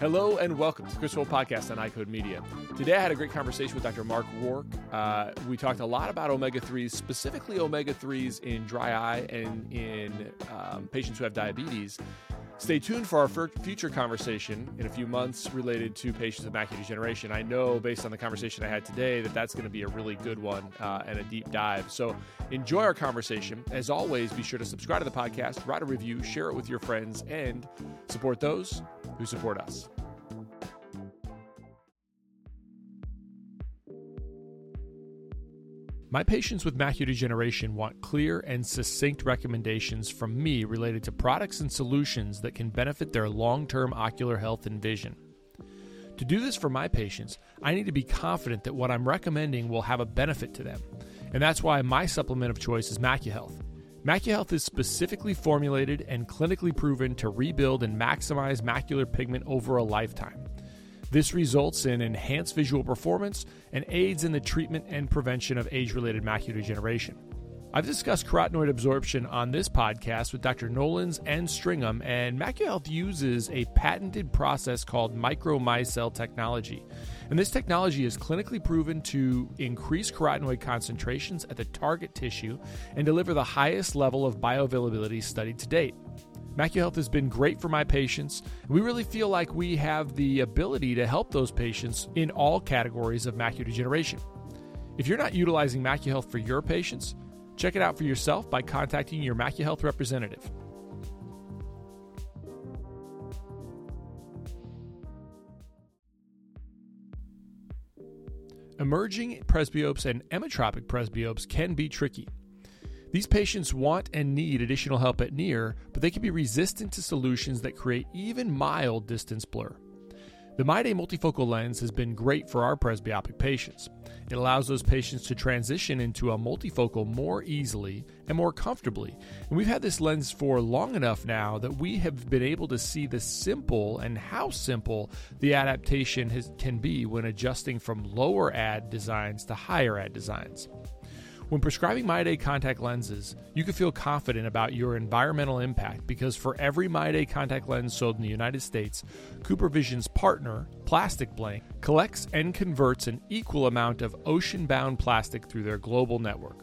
Hello and welcome to the Chris Wolf Podcast on iCode Media. Today I had a great conversation with Dr. Mark Rourke. Uh, we talked a lot about omega 3s, specifically omega 3s in dry eye and in um, patients who have diabetes. Stay tuned for our future conversation in a few months related to patients with macular degeneration. I know, based on the conversation I had today, that that's going to be a really good one uh, and a deep dive. So enjoy our conversation. As always, be sure to subscribe to the podcast, write a review, share it with your friends, and support those who support us. My patients with macular degeneration want clear and succinct recommendations from me related to products and solutions that can benefit their long term ocular health and vision. To do this for my patients, I need to be confident that what I'm recommending will have a benefit to them. And that's why my supplement of choice is MacuHealth. MacuHealth is specifically formulated and clinically proven to rebuild and maximize macular pigment over a lifetime. This results in enhanced visual performance and aids in the treatment and prevention of age related macular degeneration. I've discussed carotenoid absorption on this podcast with Dr. Nolans and Stringham, and MacuHealth uses a patented process called micromicelle technology. And this technology is clinically proven to increase carotenoid concentrations at the target tissue and deliver the highest level of bioavailability studied to date. MacuHealth has been great for my patients. We really feel like we have the ability to help those patients in all categories of macular degeneration. If you're not utilizing MacuHealth for your patients, check it out for yourself by contacting your MacuHealth representative. Emerging presbyopes and emmetropic presbyopes can be tricky. These patients want and need additional help at near, but they can be resistant to solutions that create even mild distance blur. The MyDay multifocal lens has been great for our presbyopic patients. It allows those patients to transition into a multifocal more easily and more comfortably. And we've had this lens for long enough now that we have been able to see the simple and how simple the adaptation has, can be when adjusting from lower ad designs to higher ad designs. When prescribing MyDay contact lenses, you can feel confident about your environmental impact because for every MyDay contact lens sold in the United States, CooperVision's partner, Plastic Bank, collects and converts an equal amount of ocean bound plastic through their global network.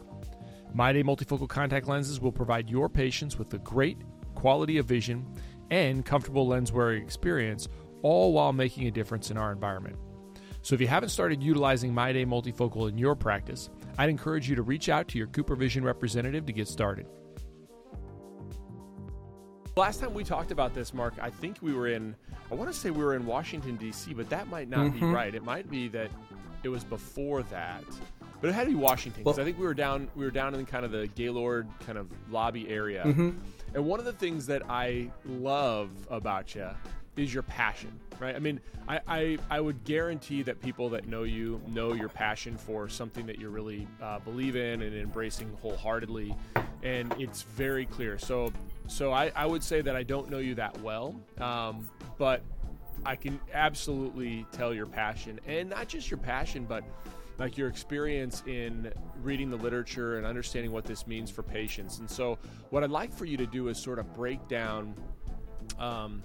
MyDay multifocal contact lenses will provide your patients with a great quality of vision and comfortable lens wearing experience, all while making a difference in our environment. So if you haven't started utilizing MyDay multifocal in your practice, I'd encourage you to reach out to your CooperVision representative to get started. Last time we talked about this, Mark, I think we were in, I want to say we were in Washington, D.C., but that might not mm-hmm. be right. It might be that it was before that. But it had to be Washington because well, I think we were down we were down in kind of the Gaylord kind of lobby area. Mm-hmm. And one of the things that I love about you is your passion, right? I mean, I, I, I would guarantee that people that know you know your passion for something that you really uh, believe in and embracing wholeheartedly, and it's very clear. So, so I, I would say that I don't know you that well, um, but I can absolutely tell your passion, and not just your passion, but like your experience in reading the literature and understanding what this means for patients. And so, what I'd like for you to do is sort of break down. Um,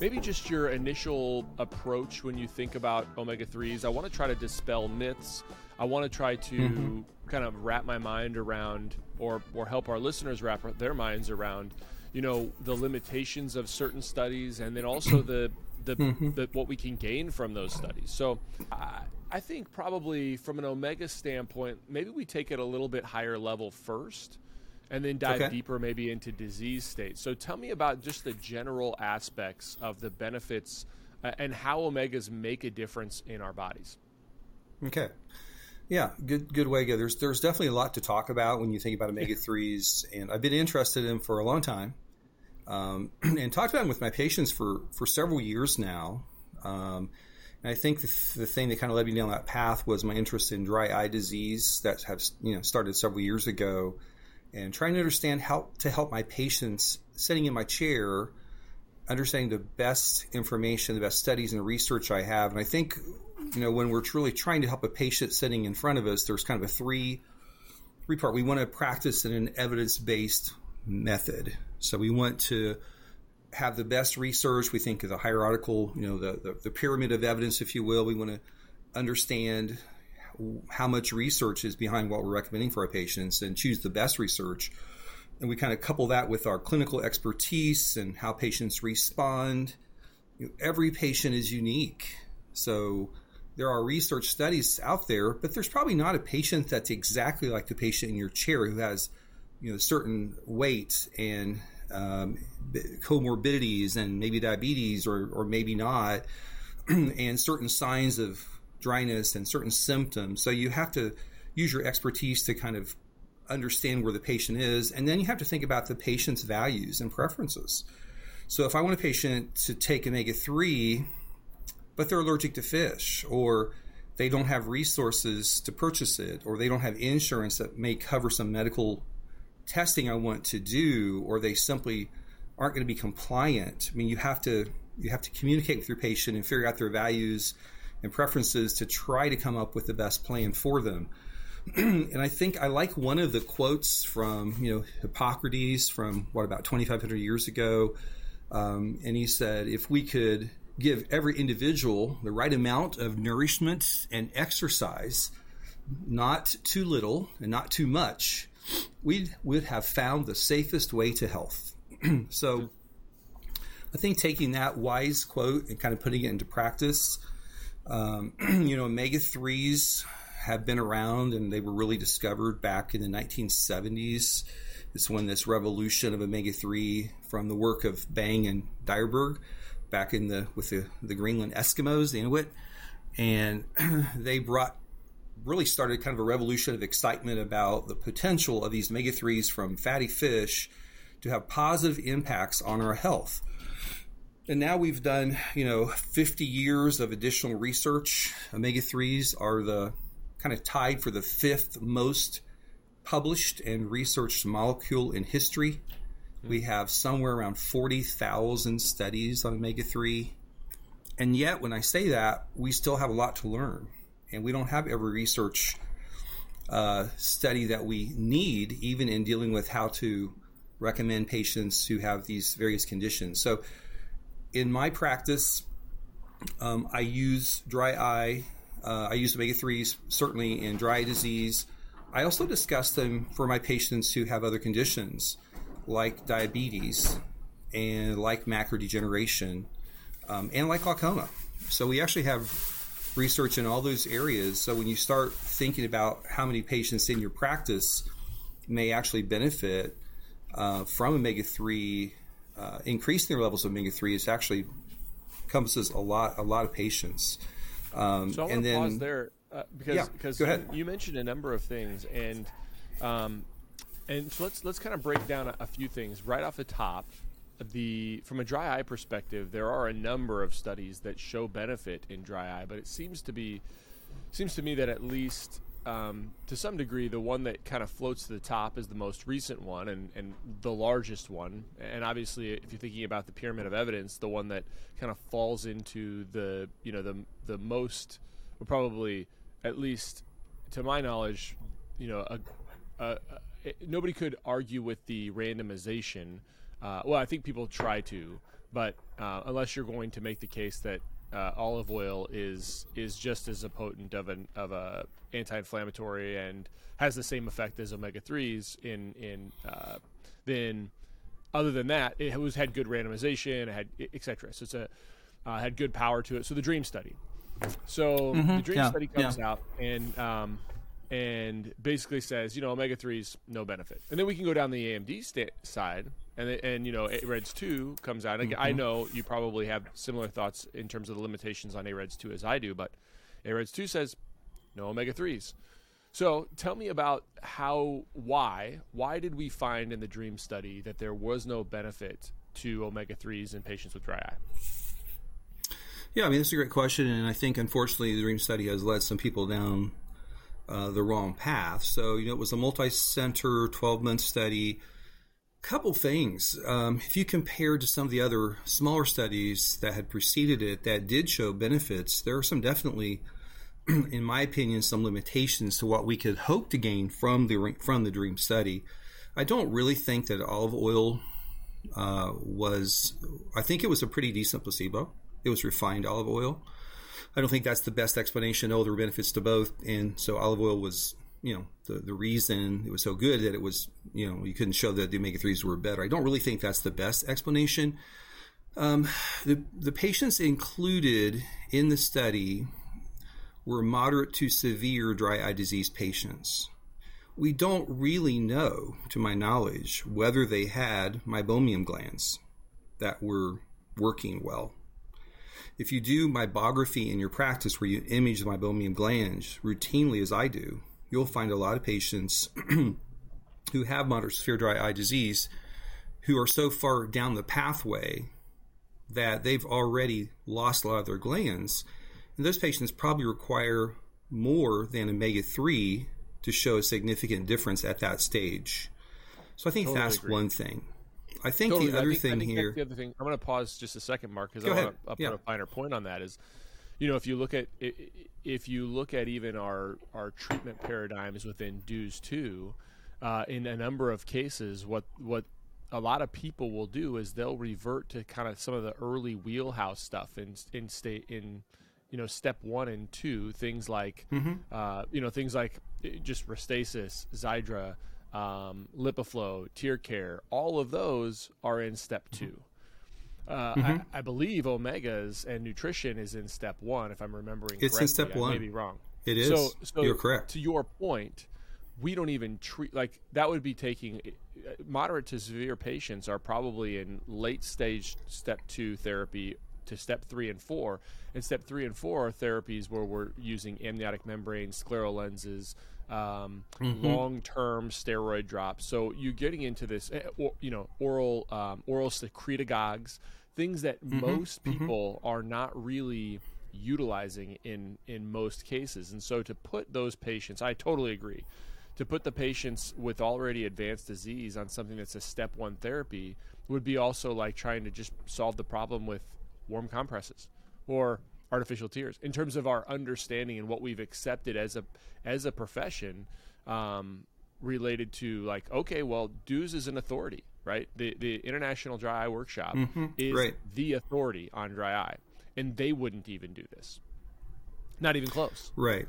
maybe just your initial approach when you think about omega 3s. I want to try to dispel myths. I want to try to mm-hmm. kind of wrap my mind around or or help our listeners wrap their minds around you know the limitations of certain studies and then also the the, mm-hmm. the what we can gain from those studies. So I, I think probably from an omega standpoint, maybe we take it a little bit higher level first and then dive okay. deeper maybe into disease states. So tell me about just the general aspects of the benefits uh, and how omegas make a difference in our bodies. Okay. Yeah, good good way to go. There's there's definitely a lot to talk about when you think about omega threes, and I've been interested in for a long time, um, and talked about them with my patients for for several years now. Um, and I think the, the, thing that kind of led me down that path was my interest in dry eye disease that have you know started several years ago and trying to understand how to help my patients sitting in my chair understanding the best information, the best studies and the research I have. And I think, you know, when we're truly trying to help a patient sitting in front of us, there's kind of a three three part. We want to practice in an evidence based method. So we want to have the best research. We think of the hierarchical, you know, the, the, the pyramid of evidence, if you will. We want to understand how much research is behind what we're recommending for our patients and choose the best research. And we kind of couple that with our clinical expertise and how patients respond. You know, every patient is unique. So there are research studies out there, but there's probably not a patient that's exactly like the patient in your chair who has, you know, certain weight and um, comorbidities and maybe diabetes or, or maybe not, and certain signs of dryness and certain symptoms. So you have to use your expertise to kind of understand where the patient is, and then you have to think about the patient's values and preferences. So if I want a patient to take omega 3, but they're allergic to fish, or they don't have resources to purchase it, or they don't have insurance that may cover some medical testing I want to do, or they simply aren't going to be compliant. I mean, you have to you have to communicate with your patient and figure out their values and preferences to try to come up with the best plan for them. and I think I like one of the quotes from you know Hippocrates from what about 2,500 years ago, um, and he said, "If we could give every individual the right amount of nourishment and exercise, not too little and not too much, we would have found the safest way to health." so, I think taking that wise quote and kind of putting it into practice. Um, you know, omega 3s have been around and they were really discovered back in the 1970s. It's when this revolution of omega 3 from the work of Bang and Dyerberg back in the with the, the Greenland Eskimos, the Inuit, and they brought really started kind of a revolution of excitement about the potential of these omega 3s from fatty fish to have positive impacts on our health. And now we've done, you know, 50 years of additional research. Omega 3s are the kind of tied for the fifth most published and researched molecule in history. We have somewhere around 40,000 studies on omega 3. And yet, when I say that, we still have a lot to learn. And we don't have every research uh, study that we need, even in dealing with how to recommend patients who have these various conditions. So, in my practice, um, I use dry eye. Uh, I use omega 3s certainly in dry disease. I also discuss them for my patients who have other conditions like diabetes and like macular degeneration um, and like glaucoma. So we actually have research in all those areas. So when you start thinking about how many patients in your practice may actually benefit uh, from omega 3 uh, increasing their levels of omega three is actually encompasses a lot a lot of patients. Um, so I want to pause there uh, because yeah, because you mentioned a number of things and um, and so let's let's kind of break down a, a few things right off the top. The from a dry eye perspective, there are a number of studies that show benefit in dry eye, but it seems to be seems to me that at least um, to some degree, the one that kind of floats to the top is the most recent one and, and the largest one. And obviously, if you're thinking about the pyramid of evidence, the one that kind of falls into the you know the the most, or probably at least to my knowledge, you know, a, a, a, nobody could argue with the randomization. Uh, well, I think people try to, but uh, unless you're going to make the case that uh, olive oil is is just as a potent of an of a anti-inflammatory and has the same effect as omega threes in in uh, then other than that it was had good randomization it had etc so it's a uh, had good power to it so the dream study so mm-hmm. the dream yeah. study comes yeah. out and um, and basically says you know omega threes no benefit and then we can go down the AMD sta- side and and you know AREDS two comes out. Mm-hmm. I know you probably have similar thoughts in terms of the limitations on AREDS two as I do, but AREDS two says no omega threes. So tell me about how why why did we find in the DREAM study that there was no benefit to omega threes in patients with dry eye? Yeah, I mean that's a great question, and I think unfortunately the DREAM study has led some people down uh, the wrong path. So you know it was a multi-center, twelve-month study couple things. Um, if you compare to some of the other smaller studies that had preceded it that did show benefits, there are some definitely, in my opinion, some limitations to what we could hope to gain from the from the DREAM study. I don't really think that olive oil uh, was, I think it was a pretty decent placebo. It was refined olive oil. I don't think that's the best explanation. Oh, there were benefits to both, and so olive oil was, you know, the the reason it was so good that it was, you know, you couldn't show that the omega threes were better. I don't really think that's the best explanation. Um, the the patients included in the study were moderate to severe dry eye disease patients. We don't really know, to my knowledge, whether they had meibomian glands that were working well. If you do meibography in your practice where you image the meibomian glands routinely, as I do, you'll find a lot of patients who have moderate severe dry eye disease who are so far down the pathway that they've already lost a lot of their glands. And those patients probably require more than omega 3 to show a significant difference at that stage. So I think totally that's agree. one thing. I think totally. the other think, thing here. The other thing. I'm going to pause just a second, Mark, because I want to put yeah. a finer point on that. Is you know if you look at if you look at even our our treatment paradigms within DEWS II uh, in a number of cases what what a lot of people will do is they'll revert to kind of some of the early wheelhouse stuff in in state in you know step one and two things like mm-hmm. uh, you know things like eh, just restasis Xiidra um, LipiFlow tear care all of those are in step mm-hmm. 2 uh, mm-hmm. I, I, believe omegas and nutrition is in step one, if I'm remembering. It's correctly. in step I one. may be wrong. It is. So, so You're correct. To your point, we don't even treat like that. Would be taking eh, moderate to severe patients are probably in late stage step two therapy to step three and four. And step three and four are therapies where we're using amniotic membranes, scleral lenses, um, mm-hmm. long-term steroid drops. So you're getting into this, eh, you know, oral um, oral secretagogues, things that mm-hmm. most mm-hmm. people mm-hmm. are not really utilizing in in most cases. And so to put those patients, I totally agree. To put the patients with already advanced disease on something that's a step one therapy would be also like trying to just solve the problem with warm compresses or artificial tears. In terms of our understanding and what we've accepted as a as a profession um, related to like okay well DEWS is an authority right? The the international dry eye workshop mm-hmm, is right. the authority on dry eye and they wouldn't even do this. Not even close. Right.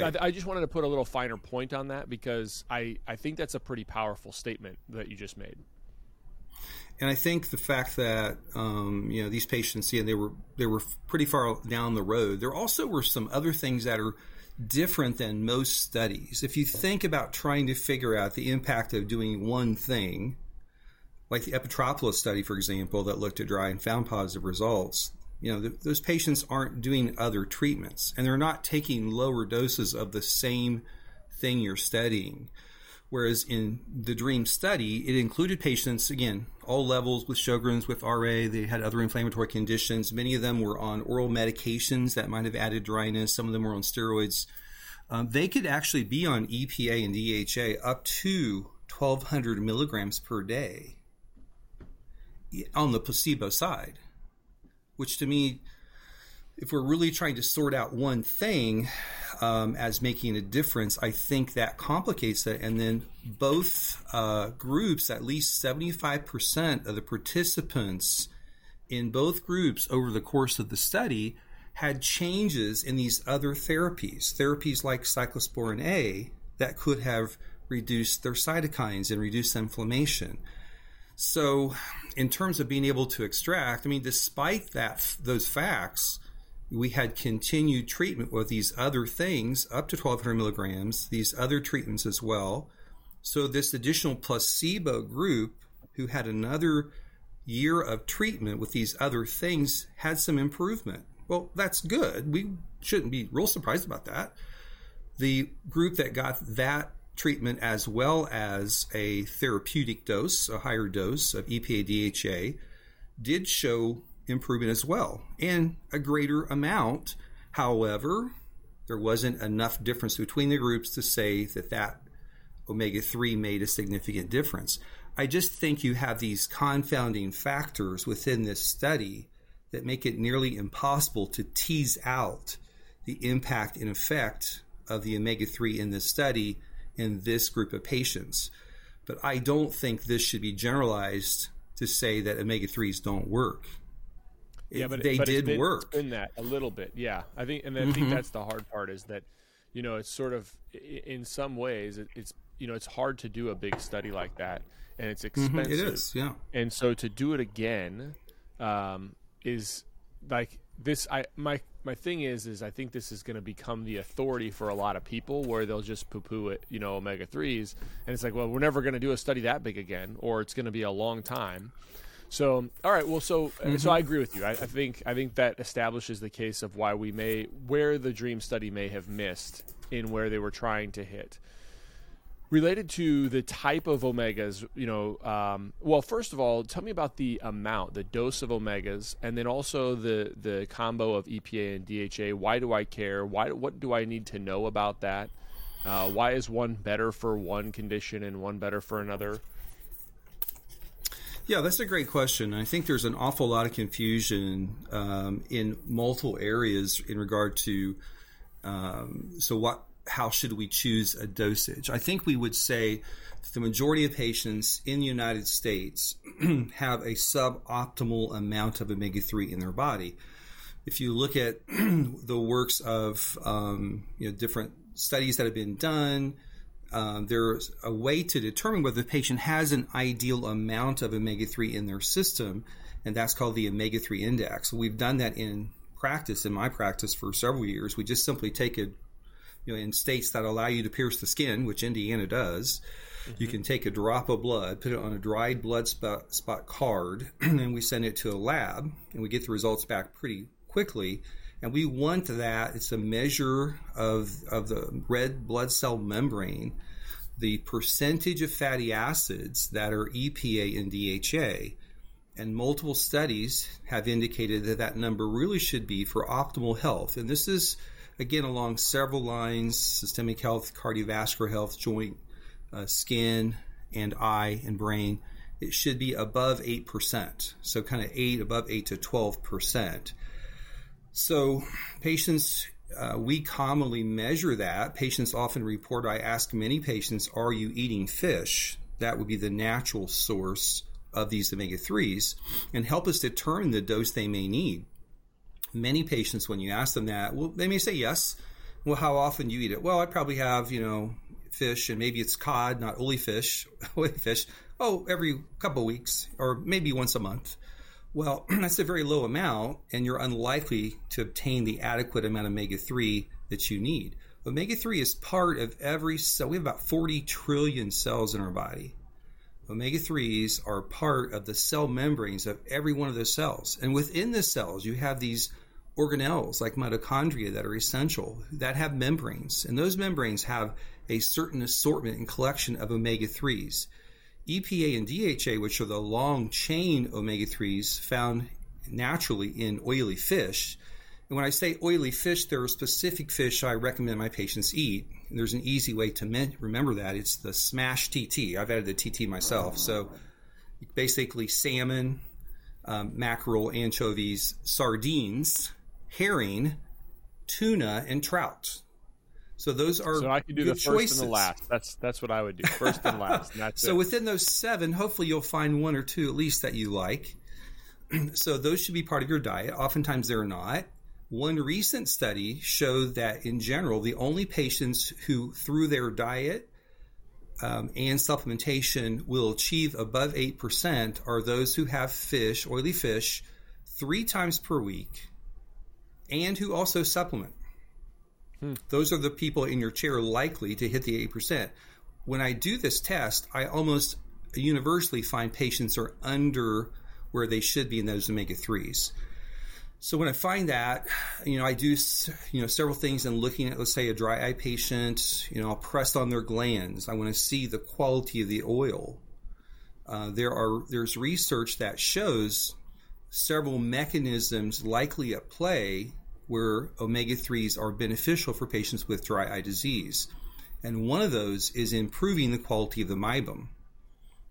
I, right. I, I just wanted to put a little finer point on that because I, I think that's a pretty powerful statement that you just made and I think the fact that um, you know these patients, yeah, they were they were pretty far down the road. There also were some other things that are different than most studies. If you think about trying to figure out the impact of doing one thing, like the Epitropoulos study, for example, that looked at dry and found positive results, you know, th- those patients aren't doing other treatments and they're not taking lower doses of the same thing you're studying. Whereas in the DREAM study, it included patients, again, all levels with Sjogren's, with RA. They had other inflammatory conditions. Many of them were on oral medications that might have added dryness. Some of them were on steroids. Um, they could actually be on EPA and DHA up to 1,200 milligrams per day on the placebo side, which to me, if we're really trying to sort out one thing, um, as making a difference, I think that complicates it. And then both uh, groups, at least 75% of the participants in both groups over the course of the study had changes in these other therapies, therapies like cyclosporin A that could have reduced their cytokines and reduced inflammation. So, in terms of being able to extract, I mean, despite that those facts, we had continued treatment with these other things up to 1200 milligrams, these other treatments as well. So, this additional placebo group who had another year of treatment with these other things had some improvement. Well, that's good. We shouldn't be real surprised about that. The group that got that treatment as well as a therapeutic dose, a higher dose of EPA DHA, did show improvement as well, and a greater amount. However, there wasn't enough difference between the groups to say that that omega 3 made a significant difference. I just think you have these confounding factors within this study that make it nearly impossible to tease out the impact and effect of the omega 3 in this study in this group of patients. But I don't think this should be generalized to say that omega threes don't work. Yeah, but they but did been, work in that a little bit. Yeah, I think, and I Mm-hmm. think that's the hard part is that you know it's sort of in some ways it, it's you know it's hard to do a big study like that and it's expensive. Mm-hmm. It is, yeah. and so to do it again um, is like this i my my thing is is i think this is going to become the authority for a lot of people where they'll just poo-poo it you know omega 3s and it's like well we're never going to do a study that big again or it's going to be a long time so all right well so so i agree with you. I, I think i think that establishes the case of why we may where the dream study may have missed in where they were trying to hit. Related to the type of omegas you know um, well first of all tell me about the amount the dose of omegas and then also the the combo of epa and dha why do i care? Why what do i need to know about that? Uh, why is one better for one condition and one better for another Yeah, that's a great question. I think there's an awful lot of confusion um, in multiple areas in regard to um, so what how should we choose a dosage? I think we would say the majority of patients in the United States have a suboptimal amount of omega three in their body. If you look at the works of um, you know different studies that have been done, um, there's a way to determine whether the patient has an ideal amount of omega 3 in their system, and that's called the omega 3 index. We've done that in practice, in my practice, for several years. We just simply take a, you know, in states that allow you to pierce the skin, which Indiana does, you can take a drop of blood, put it on a dried blood spot, spot card, and then we send it to a lab, and we get the results back pretty quickly and we want that. It's a measure of of the red blood cell membrane the percentage of fatty acids that are EPA and DHA and multiple studies have indicated that that number really should be for optimal health. And this is again along several lines systemic health cardiovascular health joint uh, skin and eye and brain. It should be above 8% so kind of 8 above 8 to 12% so, patients, uh, we commonly measure that. Patients often report, I ask many patients, Are you eating fish? That would be the natural source of these omega 3s and help us determine the dose they may need. Many patients, when you ask them that, well, they may say yes. Well, how often do you eat it? Well, I probably have, you know, fish and maybe it's cod, not oily fish, fish. Oh, every couple of weeks or maybe once a month. Well, that's a very low amount, and you're unlikely to obtain the adequate amount of omega 3 that you need. Omega 3 is part of every cell. We have about 40 trillion cells in our body. Omega 3s are part of the cell membranes of every one of those cells. And within the cells, you have these organelles like mitochondria that are essential that have membranes. And those membranes have a certain assortment and collection of omega 3s. EPA and DHA, which are the long chain omega 3s found naturally in oily fish. And when I say oily fish, there are specific fish I recommend my patients eat. And there's an easy way to me- remember that. It's the smash TT. I've added the TT myself. So basically, salmon, um, mackerel, anchovies, sardines, herring, tuna, and trout. So those are so i could do the first choices. and the last that's that's what i would do first and last and So it. within those seven, hopefully you'll find one or two at least that you like. so those should be part of your diet. Oftentimes they're not. One recent study showed that in general, the only patients who, through their diet um, and supplementation, will achieve above 8% are those who have fish, oily fish, three times per week and who also supplement. Those are the people in your chair likely to hit the 8%. When I do this test, I almost universally find patients are under where they should be in those omega 3s. So when I find that, you know, I do, you know, several things in looking at, let's say, a dry eye patient. You know, I'll press on their glands. I want to see the quality of the oil. Uh, there are there's research that shows several mechanisms likely at play where omega 3s are beneficial for patients with dry eye disease. And one of those is improving the quality of the meibum.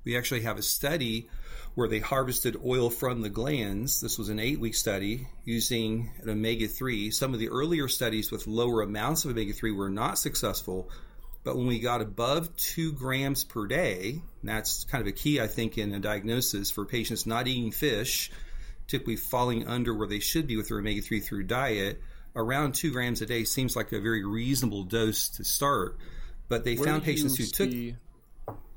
We actually have a study where they harvested oil from the glands. This was an eight week study using an omega 3. Some of the earlier studies with lower amounts of omega 3 were not successful. But when we got above two grams per day, that's kind of a key, I think, in a diagnosis for patients not eating fish, typically falling under where they should be with their omega 3 through diet. Around two grams a day seems like a very reasonable dose to start. But they Where found patients who you took. see-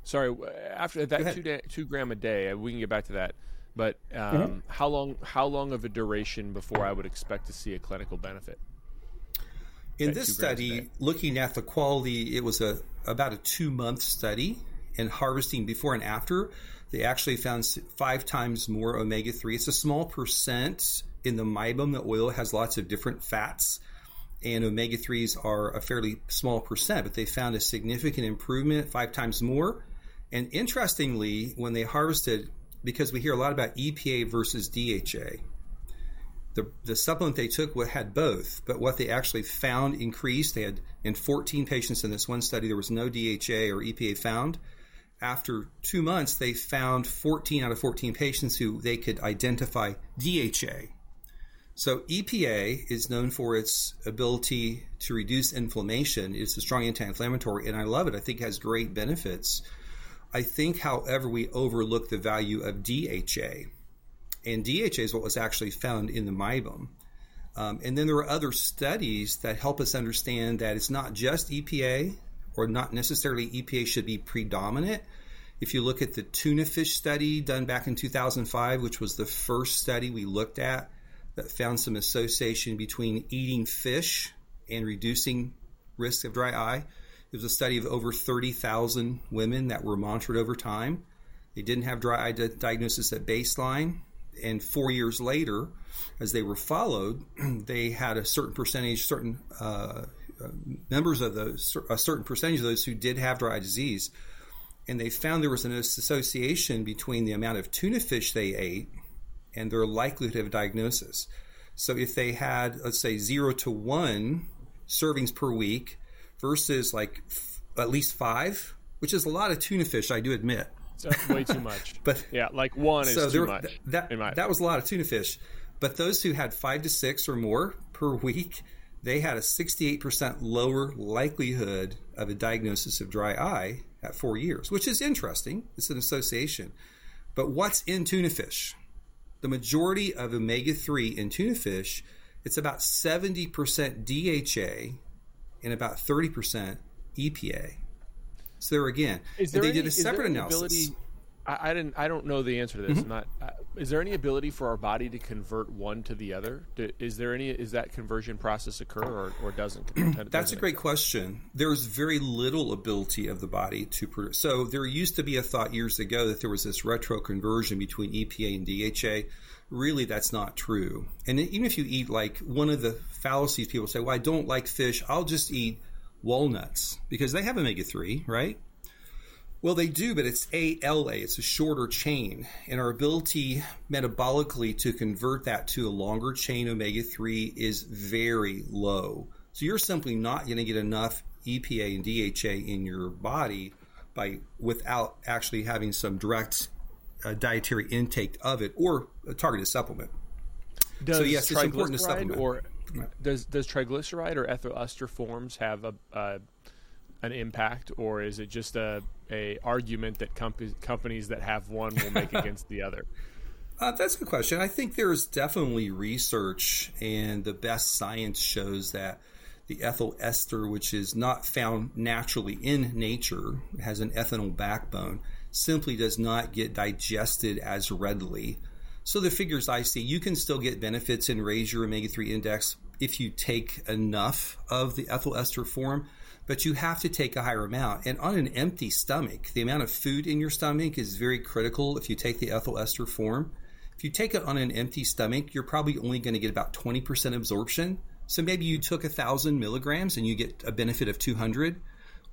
Sorry, after that two, day, two gram a day, we can get back to that. But um, how long? How long of a duration before I would expect to see a clinical benefit? In this two grams a study, looking at the quality, it was a about a two month study. And harvesting before and after, they actually found five times more omega three. It's a small percent in the meibum. The oil has lots of different fats, and omega threes are a fairly small percent. But they found a significant improvement, five times more. And interestingly, when they harvested, because we hear a lot about EPA versus DHA, the, the supplement they took had both, but what they actually found increased. They had in 14 patients in this one study, there was no DHA or EPA found. After two months, they found 14 out of 14 patients who they could identify DHA. So EPA is known for its ability to reduce inflammation. It's a strong anti-inflammatory, and I love it. I think it has great benefits. I think, however, we overlook the value of DHA and DHA is what was actually found in the meibum. Um, and then there are other studies that help us understand that it's not just EPA, or not necessarily EPA should be predominant. If you look at the tuna fish study done back in 2005, which was the first study we looked at that found some association between eating fish and reducing risk of dry eye, it was a study of over 30,000 women that were monitored over time. They didn't have dry eye di- diagnosis at baseline. And four years later, as they were followed, they had a certain percentage, certain uh, members of those, a certain percentage of those who did have dry eye disease. And they found there was an association between the amount of tuna fish they ate and their likelihood of diagnosis. So if they had, let's say, zero to one servings per week versus like f- at least five, which is a lot of tuna fish, I do admit. So way too much. But yeah, like one is so too much. th- that that was a lot of tuna fish. But those who had five to six or more per week, they had a 68% lower likelihood of a diagnosis of dry eye at four years, which is interesting. It's an association. But what's in tuna fish? The majority of omega 3 in tuna fish, it's about 70% DHA and about 30% EPA. So there again, Is there they any, did a separate analysis. Ability, I, I didn't. I don't know the answer to this. Mm-hmm. Not. Uh, is there any ability for our body to convert one to the other? Do, is there any? Is that conversion process occur or, or doesn't? That's a doesn't great occur? question. There's very little ability of the body to produce. So there used to be a thought years ago that there was this retro conversion between EPA and DHA. Really, that's not true. And even if you eat like one of the fallacies people say, well, I don't like fish, I'll just eat walnuts because they have omega 3, right? Well, they do, but it's ALA. It's a shorter chain. And our ability metabolically to convert that to a longer chain omega 3 is very low. So you're simply not going to get enough EPA and DHA in your body by without actually having some direct uh, dietary intake of it or a targeted supplement. Does So, yes, it's important to supplement. Or does does triglyceride or ethyl ester forms have a uh, an impact, or is it just a a argument that comp- companies that have one will make against the other? Uh, that's a good question. I think there's definitely research, and the best science shows that the ethyl ester, which is not found naturally in nature, has an ethanol backbone, simply does not get digested as readily. So the figures I see, you can still get benefits and raise your omega 3 index if you take enough of the ethyl ester form, but you have to take a higher amount. And on an empty stomach, the amount of food in your stomach is very critical if you take the ethyl ester form. If you take it on an empty stomach, you're probably only going to get about 20% absorption. So maybe you took 1,000 milligrams and you get a benefit of 200.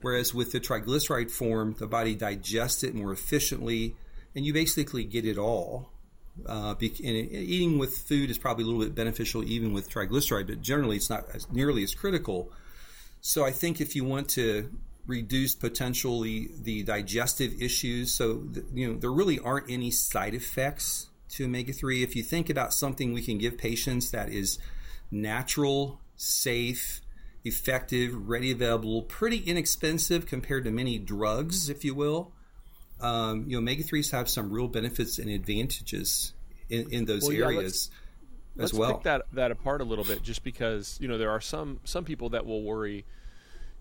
Whereas with the triglyceride form, the body digests it more efficiently and you basically get it all. Uh, eating with food is probably a little bit beneficial even with triglyceride, but generally it's not as, nearly as critical. So I think if you want to reduce potentially the digestive issues, so th- you know there really aren't any side effects to omega three. If you think about something we can give patients that is natural, safe, effective, ready available, pretty inexpensive compared to many drugs, if you will. Um, you know, omega threes have some real benefits and advantages in, in those well, yeah, areas let's, well. Pick that that apart a little bit, just because you know there are some some people that will worry.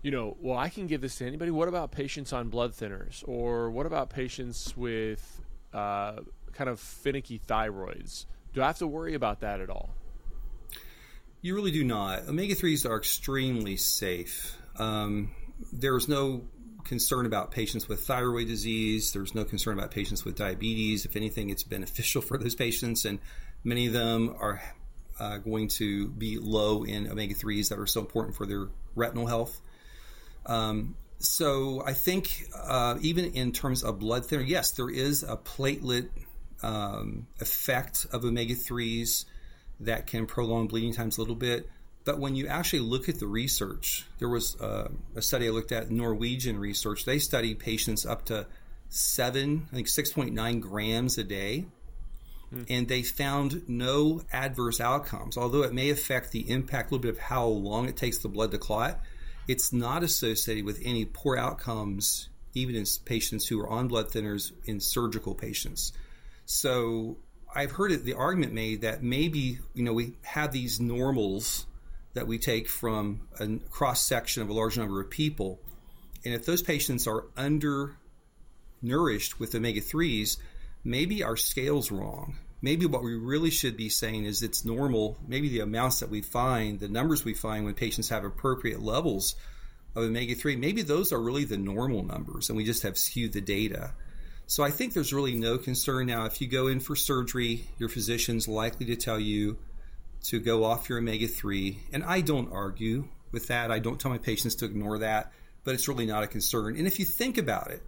You know, well, I can give this to anybody. What about patients on blood thinners, or what about patients with uh, kind of finicky thyroids? Do I have to worry about that at all? You really do not. Omega 3s are extremely safe. Um, there's no concern about patients with thyroid disease. There's no concern about patients with diabetes. If anything, it's beneficial for those patients, and many of them are uh, going to be low in omega 3s that are so important for their retinal health. Um, so I think uh, even in terms of blood thinner, yes, there is a platelet um, effect of omega 3s that can prolong bleeding times a little bit. But when you actually look at the research, there was uh, a study I looked at, Norwegian research. They studied patients up to seven, I think 6.9 grams a day. Hmm. And they found no adverse outcomes. Although it may affect the impact a little bit of how long it takes the blood to clot, it's not associated with any poor outcomes, even in patients who are on blood thinners in surgical patients. So I've heard it, the argument made that maybe you know we have these normals that we take from a cross section of a large number of people, and if those patients are undernourished with omega threes, maybe our scale's wrong. Maybe what we really should be saying is it's normal. Maybe the amounts that we find, the numbers we find when patients have appropriate levels of omega 3, maybe those are really the normal numbers and we just have skewed the data. So I think there's really no concern now. If you go in for surgery, your physician's likely to tell you to go off your omega 3. And I don't argue with that. I don't tell my patients to ignore that, but it's really not a concern. And if you think about it,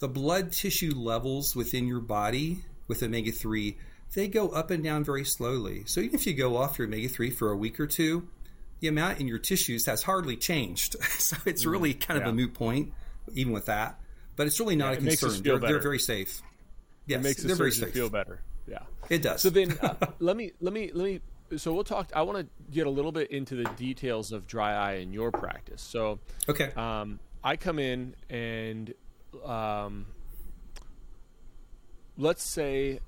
the blood tissue levels within your body with omega 3, they go up and down very slowly. So even if you go off your omega 3 for a week or two, the amount in your tissues has hardly changed. so it's mm-hmm. really kind yeah. of a moot point, even with that but it's really not yeah, a concern. They're, they're, very safe. Yes, it makes the surgeon feel better. Yeah, it does. So then, uh, let me let me let me. So we'll talk. I want to get a little bit into the details of dry eye in your practice. So okay, um, I come in and um, let's say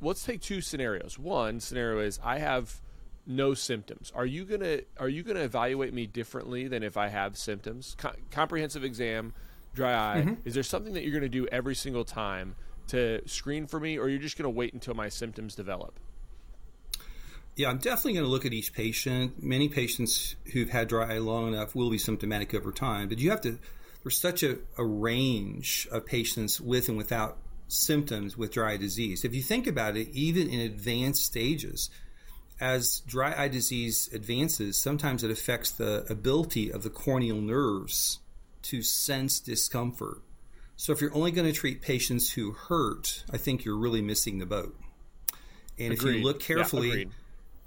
let's take two scenarios. One scenario is I have no symptoms. Are you gonna are you gonna evaluate me differently than if I have symptoms? Co- comprehensive exam dry eye, mm-hmm. is there something that you're going to do every single time to screen for me, or you're just going to wait until my symptoms develop? Yeah, I'm definitely going to look at each patient. Many patients who've had dry eye long enough will be symptomatic over time, but you have to. There's such a, a range of patients with and without symptoms with dry eye disease. If you think about it, even in advanced stages, as dry eye disease advances, sometimes it affects the ability of the corneal nerves to sense discomfort. So if you're only going to treat patients who hurt, I think you're really missing the boat. And agreed. if you look carefully,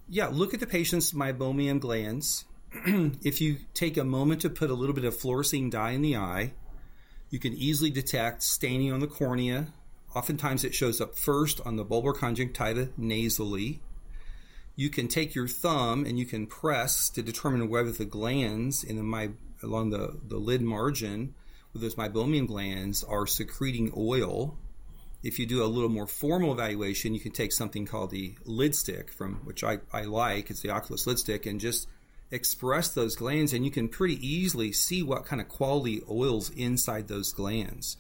yeah, yeah, look at the patient's meibomian glands. if you take a moment to put a little bit of fluorescein dye in the eye, you can easily detect staining on the cornea. Oftentimes it shows up first on the bulbar conjunctiva nasally. You can take your thumb and you can press to determine whether the glands in the my along the, the lid margin with those meibomian glands are secreting oil. If you do a little more formal evaluation, you can take something called the lid stick, from which I, I like. It's the Oculus lid stick, and just express those glands, and you can pretty easily see what kind of quality oils inside those glands.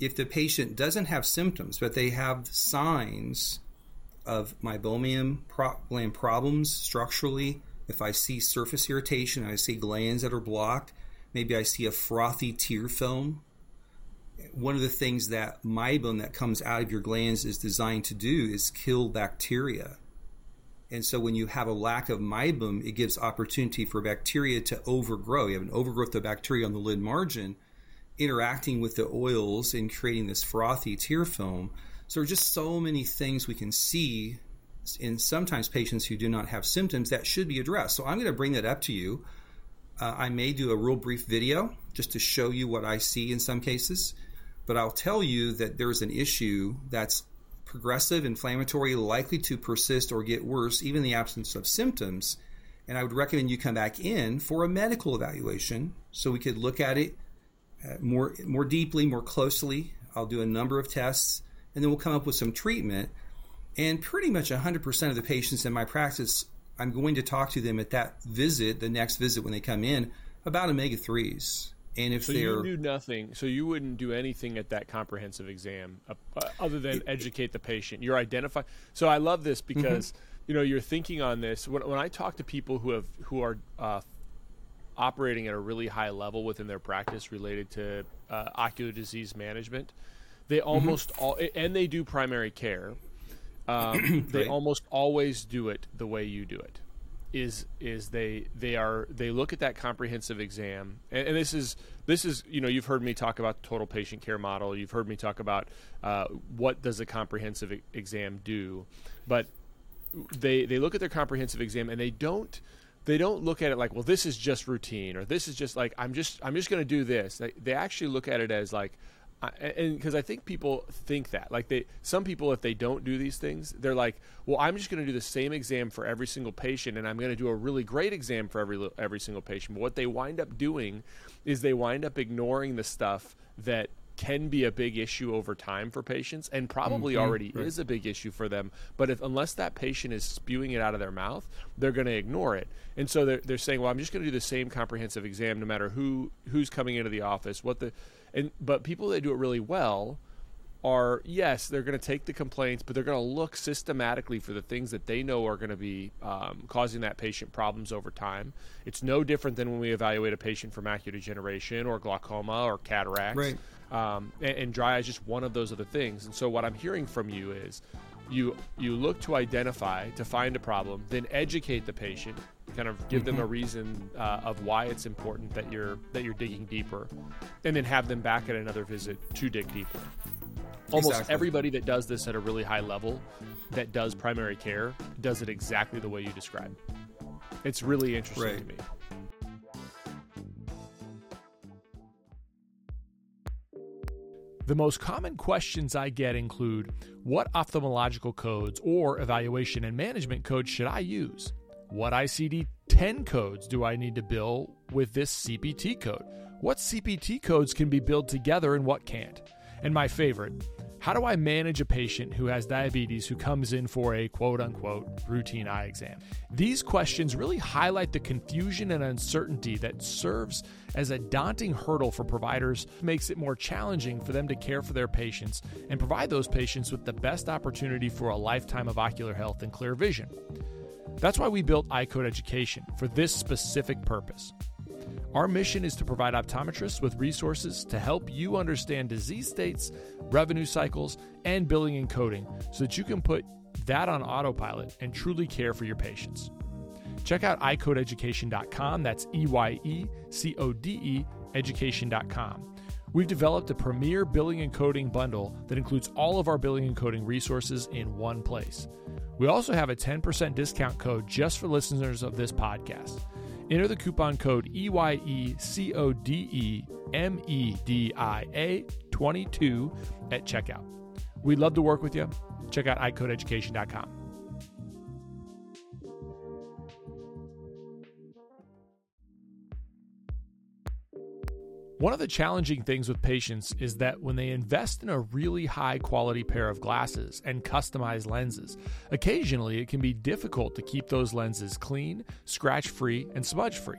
If the patient doesn't have symptoms, but they have signs of meibomian gland problems structurally, if I see surface irritation, I see glands that are blocked, maybe I see a frothy tear film. One of the things that meibum that comes out of your glands is designed to do is kill bacteria. And so when you have a lack of meibum, it gives opportunity for bacteria to overgrow. You have an overgrowth of bacteria on the lid margin interacting with the oils and creating this frothy tear film. So there are just so many things we can see in sometimes patients who do not have symptoms that should be addressed. So I'm going to bring that up to you. Uh, I may do a real brief video just to show you what I see in some cases, but I'll tell you that there's an issue that's progressive, inflammatory, likely to persist or get worse, even in the absence of symptoms. and I would recommend you come back in for a medical evaluation so we could look at it uh, more more deeply, more closely. I'll do a number of tests, and then we'll come up with some treatment. And pretty much 100% of the patients in my practice, I'm going to talk to them at that visit, the next visit when they come in, about omega threes. And if so they're you do nothing, so you wouldn't do anything at that comprehensive exam uh, uh other than educate the patient. You're identifying. So I love this mm-hmm. because mm-hmm. you know you're thinking on this. When, when, I talk to people who have who are uh, operating at a really high level within their practice related to uh, ocular disease management, they mm-hmm. almost mm-hmm. all and they do primary care. Um, they right. almost always do it the way you do it is is they they are they look at that comprehensive exam and, and, this is this is you know you've heard me talk about the total patient care model you've heard me talk about uh, what does a comprehensive exam do but they they look at their comprehensive exam and they don't they don't look at it like well this is just routine or this is just like i'm just i'm just going to do this. They, they actually look at it as like and because I think people think that. Like they some people if they don't do these things they're like well I'm just going to do the same exam for every single patient and I'm going to do a really great exam for every every single patient. But what they wind up doing is they wind up ignoring the stuff that can be a big issue over time for patients and probably mm-hmm, already right. is a big issue for them. But if unless that patient is spewing it out of their mouth they're going to ignore it. And so they're, they're saying well i'm just going to do the same comprehensive exam no matter who who's coming into the office what the and but people that do it really well are yes, they're going to take the complaints, but they're going to look systematically for the things that they know are going to be um, causing that patient problems over time. It's no different than when we evaluate a patient for macular degeneration or glaucoma or cataracts. Right. Um, and, and dry eye is just one of those other things. And so what I'm hearing from you is you you look to identify to find a problem, then educate the patient, kind of give mm-hmm. them a reason uh, of why it's important that you're that you're digging deeper, and then have them back at another visit to dig deeper. Almost exactly. everybody that does this at a really high level, that does primary care, does it exactly the way you described. It's really interesting right. to me. The most common questions I get include What ophthalmological codes or evaluation and management codes should I use? What ICD 10 codes do I need to bill with this CPT code? What CPT codes can be billed together and what can't? And my favorite, how do I manage a patient who has diabetes who comes in for a quote unquote routine eye exam? These questions really highlight the confusion and uncertainty that serves as a daunting hurdle for providers, makes it more challenging for them to care for their patients and provide those patients with the best opportunity for a lifetime of ocular health and clear vision. That's why we built Eyecode Education for this specific purpose. Our mission is to provide optometrists with resources to help you understand disease states, revenue cycles, and billing and coding so that you can put that on autopilot and truly care for your patients. Check out eyecodeeducation.com. That's E Y E C O D E education.com. We've developed a premier billing and coding bundle that includes all of our billing and coding resources in one place. We also have a 10% discount code just for listeners of this podcast. Enter the coupon code EYECODEMEDIA22 at checkout. We'd love to work with you. Check out eyecodeeducation.com. One of the challenging things with patients is that when they invest in a really high quality pair of glasses and customized lenses, occasionally it can be difficult to keep those lenses clean, scratch free, and smudge free.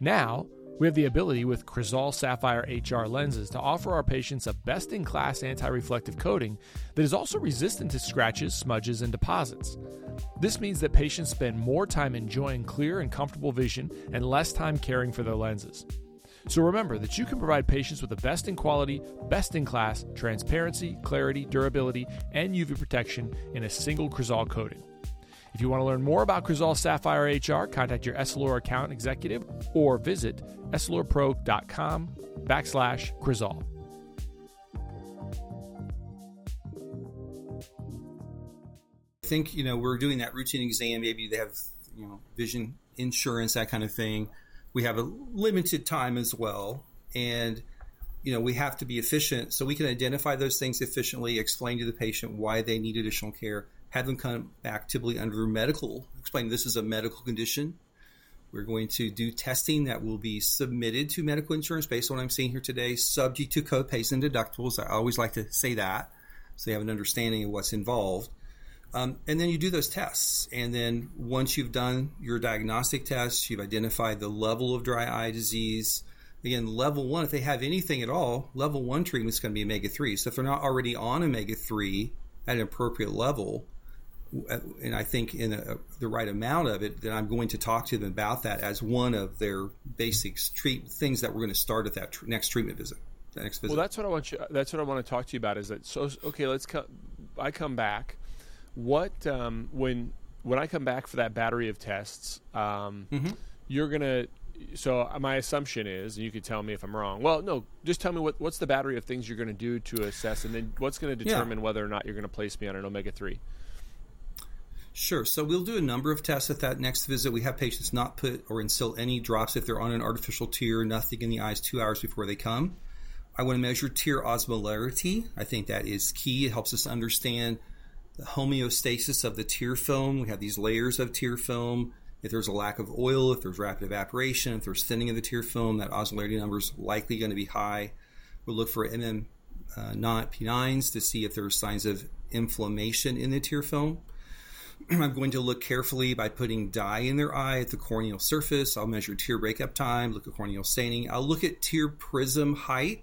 Now, we have the ability with Crizal Sapphire HR lenses to offer our patients a best in class anti reflective coating that is also resistant to scratches, smudges, and deposits. This means that patients spend more time enjoying clear and comfortable vision and less time caring for their lenses. So remember that you can provide patients with the best in quality, best in class, transparency, clarity, durability, and UV protection in a single Crizal coating. If you want to learn more about Crizal Sapphire HR, contact your Essilor account executive or visit essilorpro.com backslash Crizal. I think, you know, we're doing that routine exam. Maybe they have, you know, vision insurance, that kind of thing we have a limited time as well and you know we have to be efficient so we can identify those things efficiently explain to the patient why they need additional care have them come back typically under medical explain this is a medical condition We're going to do testing that will be submitted to medical insurance based on what I'm seeing here today, subject to copays and deductibles. I always like to say that so they have an understanding of what's involved. Um, and then you do those tests. And then once you've done your diagnostic tests, you've identified the level of dry eye disease. Again, level one, if they have anything at all, level one treatment is going to be omega 3. So if they're not already on omega 3 at an appropriate level, and I think in a, the right amount of it, then I'm going to talk to them about that as one of their basic treat things that we're going to start at that tr- next treatment visit. That next visit. Well, that's what I want you. That's what I want to talk to you about. Is that so? Okay, let's come. I come back. What um, when when I come back for that battery of tests, um, mm-hmm. you're gonna. So uh, my assumption is, and you could tell me if I'm wrong. Well, no, just tell me what what's the battery of things you're going to do to assess, and then what's going to determine yeah. whether or not you're going to place me on an omega three. Sure. So we'll do a number of tests at that next visit. We have patients not put or instill any drops if they're on an artificial tear, nothing in the eyes two hours before they come. I want to measure tear osmolarity. I think that is key. It helps us understand the homeostasis of the tear film. We have these layers of tear film. If there's a lack of oil, if there's rapid evaporation, if there's thinning of the tear film, that osmolarity number is likely going to be high. We'll look for MM uh, not P9s to see if there are signs of inflammation in the tear film. I'm going to look carefully by putting dye in their eye at the corneal surface. I'll measure tear breakup time, look at corneal staining. I'll look at tear prism height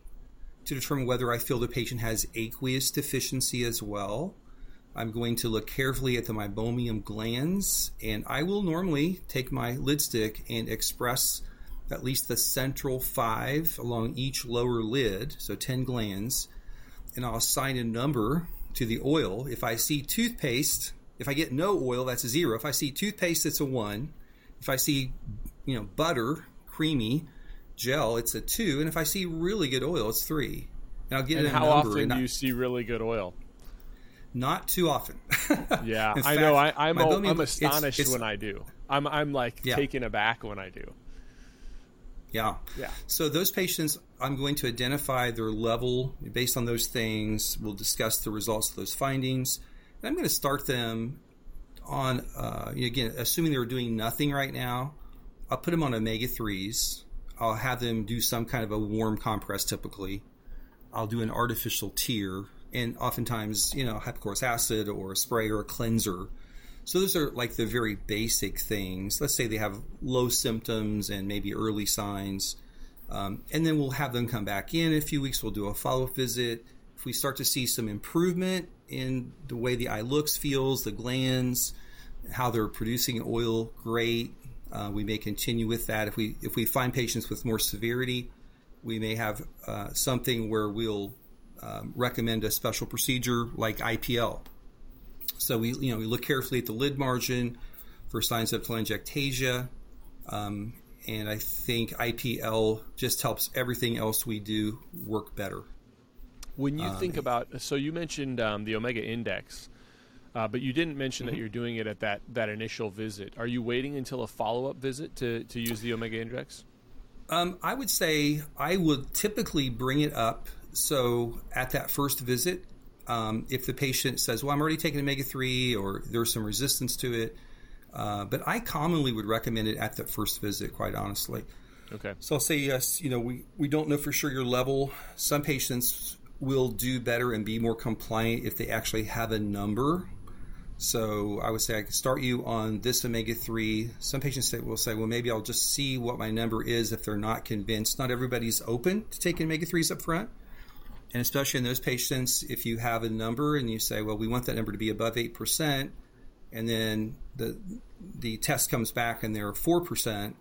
to determine whether I feel the patient has aqueous deficiency as well. I'm going to look carefully at the meibomian glands, and I will normally take my lid stick and express at least the central five along each lower lid, so 10 glands, and I'll assign a number to the oil. If I see toothpaste if I get no oil, that's a zero. If I see toothpaste, it's a one. If I see, you know, butter, creamy, gel, it's a two. And if I see really good oil, it's three. And I'll get and how often do you see really good oil? Not too often. yeah, fact, I know. I, am I'm, I'm astonished it's, it's, when I do. I'm I'm like yeah. taken aback when I do. Yeah. Yeah. So those patients, I'm going to identify their level based on those things. We'll discuss the results of those findings. I'm going to start them on, uh, again, assuming they're doing nothing right now, I'll put them on omega 3s. I'll have them do some kind of a warm compress typically. I'll do an artificial tear and oftentimes, you know, hypochlorous acid or a spray or a cleanser. So those are like the very basic things. Let's say they have low symptoms and maybe early signs. Um, and then we'll have them come back in, a few weeks. We'll do a follow up visit. If we start to see some improvement in the way the eye looks, feels, the glands, how they're producing oil, great. Uh, we may continue with that. If we if we find patients with more severity, we may have uh, something where we'll um, recommend a special procedure like IPL. So we you know we look carefully at the lid margin for signs of telangiectasia, um, and I think IPL just helps everything else we do work better. When you um, think about, so you mentioned um, the omega index, uh, but you didn't mention mm-hmm. that you're doing it at that that initial visit. Are you waiting until a follow up visit to to use the omega index? Um, I would say I would typically bring it up. So at that first visit, um, if the patient says, "Well, I'm already taking omega three, or there's some resistance to it, uh, but I commonly would recommend it at that first visit. Quite honestly. Okay. So I'll say yes. You know, we we don't know for sure your level. Some patients will do better and be more compliant if they actually have a number. So I would say I could start you on this omega three. Some patients say, will say, well, maybe I'll just see what my number is if they're not convinced. Not everybody's open to taking omega threes up front. And especially in those patients, if you have a number and you say, well, we want that number to be above eight percent, and then the the test comes back and they're four percent,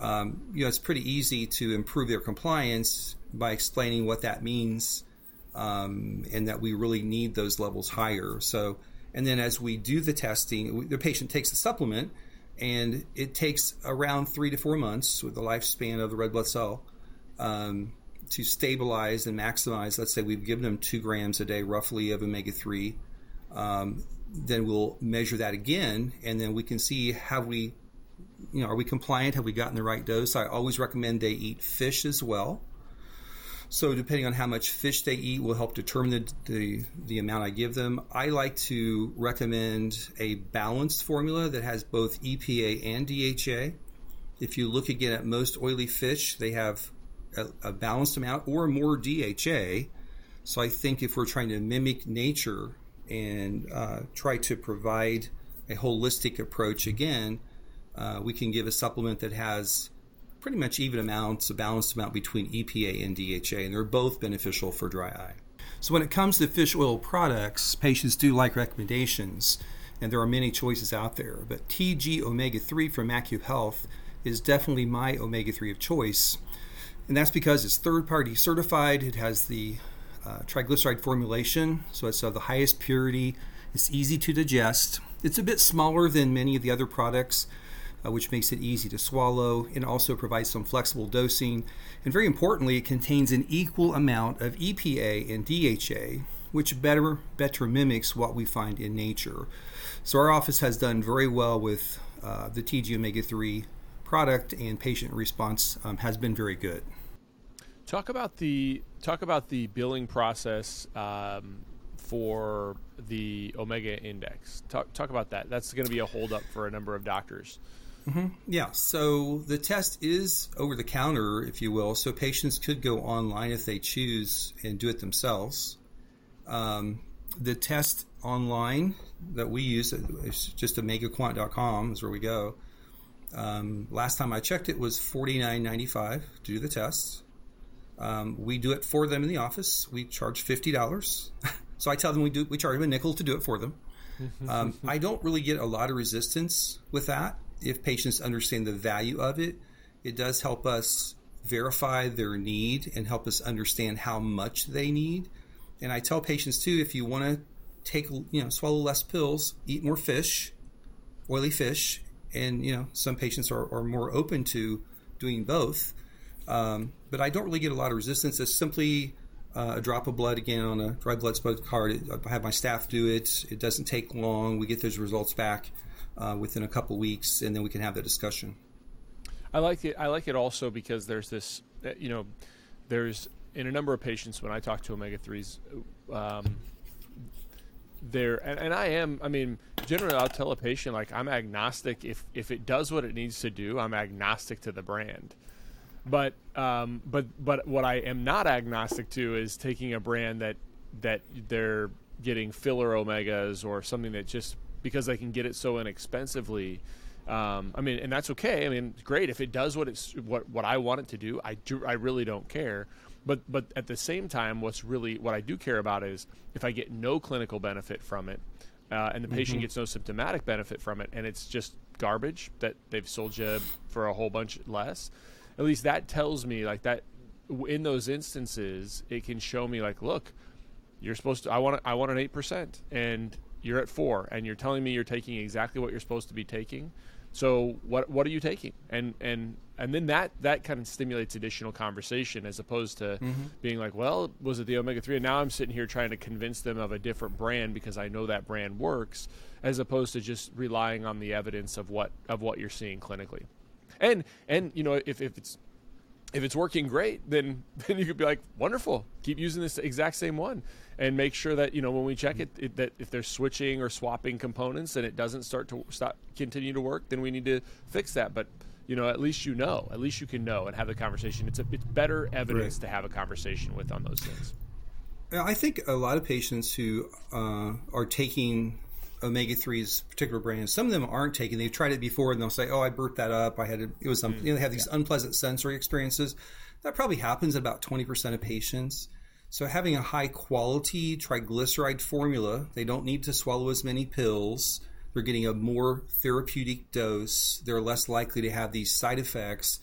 um, you know, it's pretty easy to improve their compliance by explaining what that means um, and that we really need those levels higher. So, and then as we do the testing, the patient takes the supplement, and it takes around three to four months with the lifespan of the red blood cell um, to stabilize and maximize. Let's say we've given them two grams a day, roughly, of omega three. Um, then we'll measure that again, and then we can see how we, you know, are we compliant? Have we gotten the right dose? I always recommend they eat fish as well. So depending on how much fish they eat will help determine the, the, the, amount I give them. I like to recommend a balanced formula that has both EPA and DHA. If you look again at most oily fish, they have a, a balanced amount or more DHA. So I think if we're trying to mimic nature and uh, try to provide a holistic approach again, uh, we can give a supplement that has pretty much even amounts, a balanced amount between EPA and DHA, and they're both beneficial for dry eye. So when it comes to fish oil products, patients do like recommendations, and there are many choices out there. But TG Omega 3 from AccuHealth is definitely my omega 3 of choice. And that's because it's third party certified. It has the uh, triglyceride formulation, so it's of the highest purity. It's easy to digest. It's a bit smaller than many of the other products, uh, which makes it easy to swallow and also provides some flexible dosing. And very importantly, it contains an equal amount of EPA and DHA, which better better mimics what we find in nature. So our office has done very well with uh, the TG omega 3 product, and patient response um, has been very good. Talk about the talk about the billing process um, for the omega index. Talk talk about that. That's going to be a holdup for a number of doctors. Mm-hmm. Yeah, so the test is over the counter, if you will. So patients could go online if they choose and do it themselves. Um, the test online that we use is just omegaquant.com is where we go. Um, last time I checked, it was forty nine ninety five to do the test. Um, we do it for them in the office. We charge fifty dollars. so I tell them we do we charge them a nickel to do it for them. Um, I don't really get a lot of resistance with that if patients understand the value of it. It does help us verify their need and help us understand how much they need. And I tell patients too, if you want to take you know swallow less pills, eat more fish, oily fish, and you know some patients are, are more open to doing both. Um, but I don't really get a lot of resistance. It's simply uh, a drop of blood again on a dry blood spot card. I have my staff do it. It doesn't take long. We get those results back uh, within a couple weeks, and then we can have the discussion. I like it. I like it also because there's this, you know, there's in a number of patients when I talk to omega threes, um, there and, and I am. I mean, generally, I'll tell a patient like I'm agnostic if if it does what it needs to do. I'm agnostic to the brand. But um, but but what I am not agnostic to is taking a brand that that they're getting filler omegas or something that just because they can get it so inexpensively. Um, I mean, and that's okay. I mean, great if it does what it's what what I want it to do. I do. I really don't care. But but at the same time, what's really what I do care about is if I get no clinical benefit from it, uh, and the patient mm-hmm. gets no symptomatic benefit from it, and it's just garbage that they've sold you for a whole bunch less at least that tells me like that in those instances it can show me like look you're supposed to i want i want an 8% and you're at 4 and you're telling me you're taking exactly what you're supposed to be taking. So what what are you taking? And and and then that that kind of stimulates additional conversation as opposed to mm-hmm. being like well was it the omega 3 and now i'm sitting here trying to convince them of a different brand because i know that brand works as opposed to just relying on the evidence of what of what you're seeing clinically and and you know if, if it's if it's working great, then then you could be like, wonderful, keep using this exact same one, and make sure that you know when we check it, it that if they're switching or swapping components and it doesn't start to stop continue to work, then we need to fix that. But you know, at least you know, at least you can know and have the conversation. It's a, it's better evidence right. to have a conversation with on those things. I think a lot of patients who uh, are taking omega threes, particular brands. Some of them aren't taken. They've tried it before, and they'll say, "Oh, I burped that up. I had it was." Um, mm, you know, they have these yeah. unpleasant sensory experiences. That probably happens about twenty percent of patients. So having a high quality triglyceride formula, they don't need to swallow as many pills. They're getting a more therapeutic dose. They're less likely to have these side effects.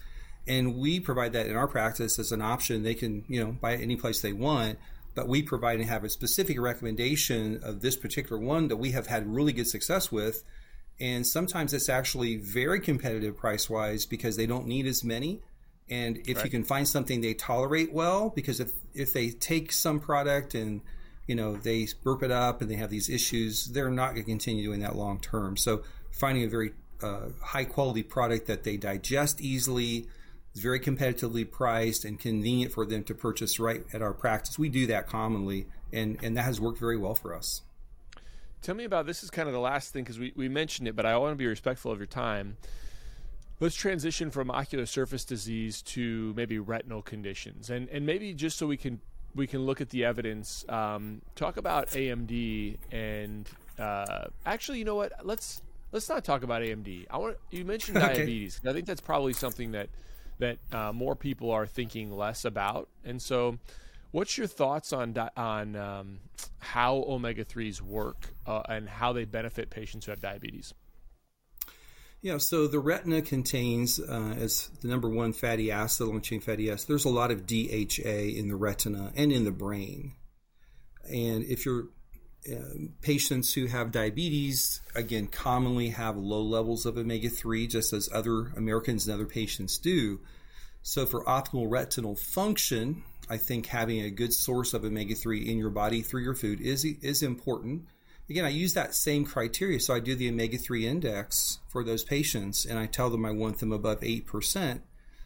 And we provide that in our practice as an option. They can, you know, buy it any place they want but we provide and have a specific recommendation of this particular one that we have had really good success with. And sometimes it's actually very competitive price wise because they don't need as many. And if right. you can find something they tolerate well, because if, if they take some product and you know they burp it up and they have these issues, they're not going to continue doing that long term. So finding a very uh, high quality product that they digest easily, it's very competitively priced and convenient for them to purchase right at our practice. We do that commonly, and, and that has worked very well for us. Tell me about this is kind of the last thing because we, we mentioned it, but I want to be respectful of your time. Let's transition from ocular surface disease to maybe retinal conditions, and and maybe just so we can we can look at the evidence. Um, talk about AMD, and uh, actually, you know what? Let's let's not talk about AMD. I want you mentioned diabetes. okay. I think that's probably something that that uh, more people are thinking less about, and so. What's your thoughts on on um, how omega threes work uh, and how they benefit patients who have diabetes? Yeah, so the retina contains uh, as the number one fatty acid, long chain fatty acid. There's a lot of DHA in the retina and in the brain, and if you're Um, patients who have diabetes, again, commonly have low levels of omega 3, just as other Americans and other patients do. So, for optimal retinal function, I think having a good source of omega 3 in your body through your food is, is important again, I use that same criteria. So I do the omega 3 index for those patients and I tell them I want them above 8%.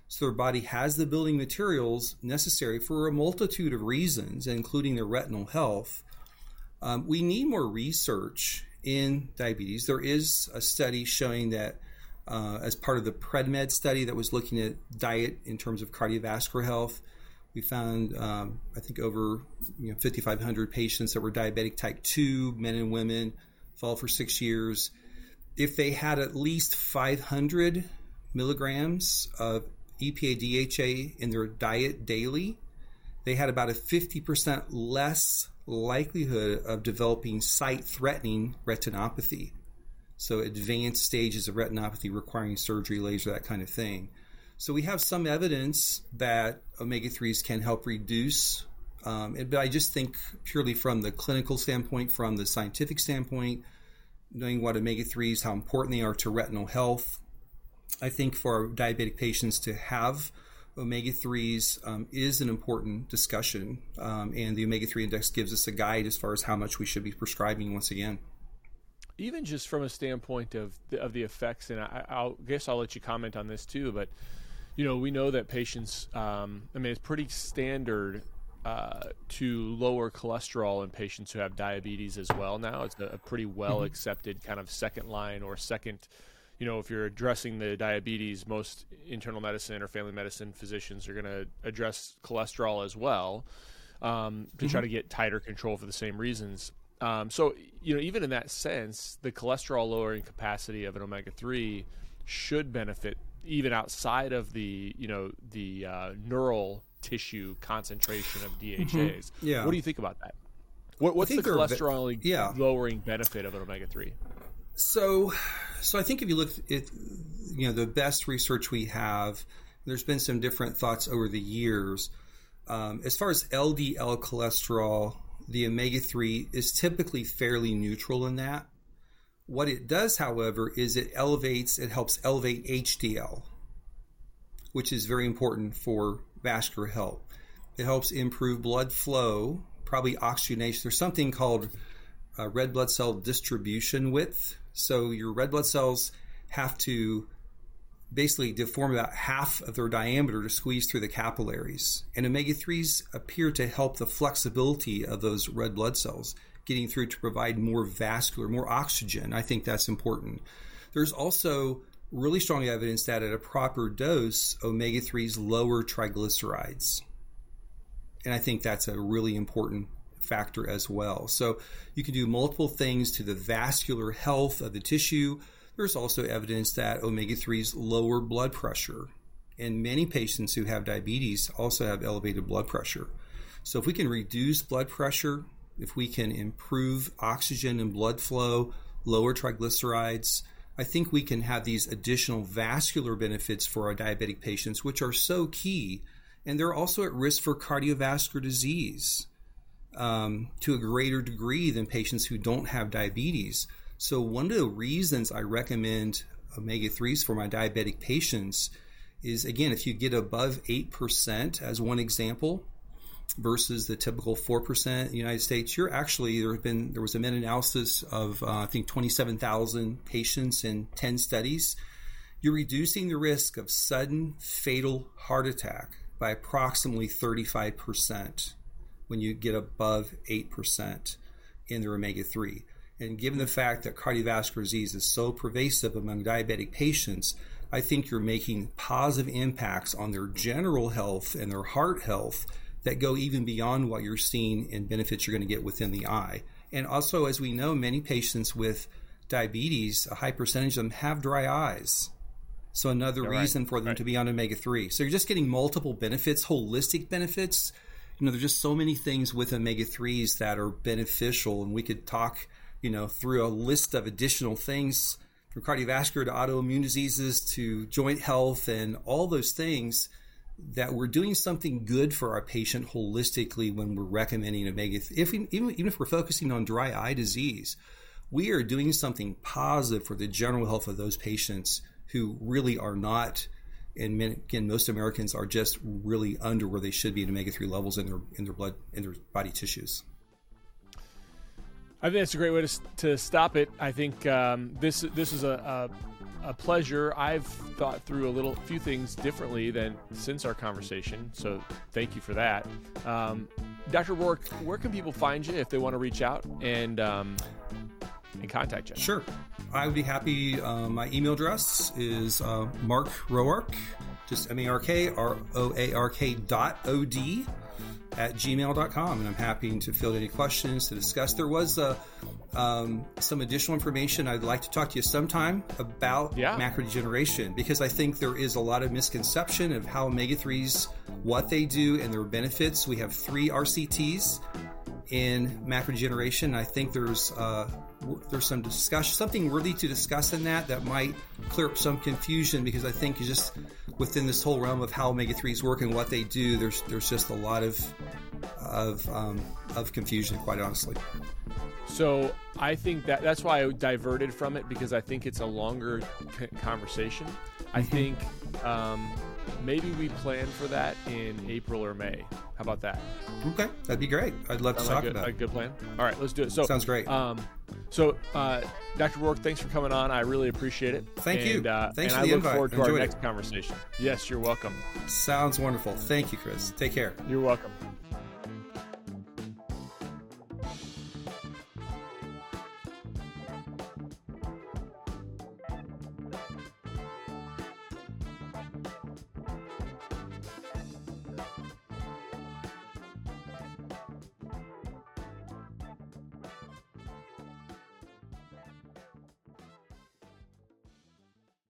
So their body has the building materials necessary for a multitude of reasons, including their retinal health. Um, we need more research in diabetes. There is a study showing that uh, as part of the PREDIMED study that was looking at diet in terms of cardiovascular health, we found, um, I think, over you know, 5,500 patients that were diabetic type 2, men and women, followed for six years. If they had at least 500 milligrams of EPA DHA in their diet daily, they had about a 50% less likelihood of developing sight threatening retinopathy. So, advanced stages of retinopathy requiring surgery, laser, that kind of thing. So we have some evidence that omega 3s can help reduce, um, but I just think purely from the clinical standpoint, from the scientific standpoint, knowing what omega 3s, how important they are to retinal health. I think for diabetic patients to have omega 3s um, is an important discussion, um, and the omega 3 index gives us a guide as far as how much we should be prescribing once again even just from a standpoint of the, of the effects, and I, will guess I'll let you comment on this too. But you know, we know that patients, um, I mean, it's pretty standard uh, to lower cholesterol in patients who have diabetes as well now. It's a, a pretty well mm-hmm. accepted kind of second line or second, you know, if you're addressing the diabetes, most internal medicine or family medicine physicians are going to address cholesterol as well um, to mm-hmm. try to get tighter control for the same reasons. Um, so, you know, even in that sense, the cholesterol lowering capacity of an omega 3 should benefit even outside of the you know the uh, neural tissue concentration of DHAs. Mm-hmm. Yeah. What do you think about that? What, what's the cholesterol yeah. lowering benefit of an omega three? So, so I think if you look at you know the best research we have, there's been some different thoughts over the years. Um, as far as LDL cholesterol, the omega three is typically fairly neutral in that. What it does, however, is it elevates, it helps elevate HDL, which is very important for vascular health. It helps improve blood flow, probably oxygenation. There's something called uh, red blood cell distribution width. So your red blood cells have to basically deform about half of their diameter to squeeze through the capillaries. And omega 3s appear to help the flexibility of those red blood cells getting through to provide more vascular, more oxygen. I think that's important. There's also really strong evidence that at a proper dose, omega 3s lower triglycerides. And I think that's a really important factor as well. So you can do multiple things to the vascular health of the tissue. There's also evidence that omega 3s lower blood pressure. And many patients who have diabetes also have elevated blood pressure. So if we can reduce blood pressure, if we can improve oxygen and blood flow, lower triglycerides, I think we can have these additional vascular benefits for our diabetic patients, which are so key. And they're also at risk for cardiovascular disease um, to a greater degree than patients who don't have diabetes. So, one of the reasons I recommend omega 3s for my diabetic patients is again, if you get above 8%, as one example, versus the typical 4% in the United States, you're actually, there have been, there was a meta-analysis of, uh, I think, 27,000 patients in 10 studies. You're reducing the risk of sudden fatal heart attack by approximately 35% when you get above 8% in their omega 3. And given the fact that cardiovascular disease is so pervasive among diabetic patients, I think you're making positive impacts on their general health and their heart health that go even beyond what you're seeing in benefits you're going to get within the eye. And also, as we know, many patients with diabetes, a high percentage of them have dry eyes. So another You're reason right. for them right. to be on omega three. So you're just getting multiple benefits, holistic benefits. You know, there's just so many things with omega threes that are beneficial, and we could talk, you know, through a list of additional things from cardiovascular to autoimmune diseases to joint health and all those things that we're doing something good for our patient holistically when we're recommending omega. If we, even even if we're focusing on dry eye disease, we are doing something positive for the general health of those patients who really are not. And again, most Americans are just really under where they should be in omega three levels in their in their blood in their body tissues. I think that's a great way to, to stop it. I think um, this this is a, a, a pleasure. I've thought through a little few things differently than since our conversation. So thank you for that, um, Dr. Roark. Where can people find you if they want to reach out and um, and contact you? Sure, I would be happy. Uh, my email address is uh, Mark Roark, just M A R K R O A R K dot O D at gmail.com. And I'm happy to field any questions to discuss. There was uh, um, some additional information I'd like to talk to you sometime about yeah. macular degeneration because I think there is a lot of misconception of how omega 3s, what they do, and their benefits. We have three RCTs in macular degeneration. I think there's uh, there's some discussion, something worthy to discuss in that that might clear up some confusion because I think just within this whole realm of how omega threes work and what they do, there's there's just a lot of of um, of confusion, quite honestly. So I think that that's why I diverted from it because I think it's a longer conversation. I mm-hmm. think um, maybe we plan for that in April or May. How about that? Okay, that'd be great. I'd love Sound to talk like about a good plan. All right, let's do it. So sounds great. Um, so, uh, Dr. Roark, thanks for coming on. I really appreciate it. Thank and, you. Uh, thanks and for I the look invite. forward to Enjoyed our it. next conversation. Yes, you're welcome. Sounds wonderful. Thank you, Chris. Take care. You're welcome.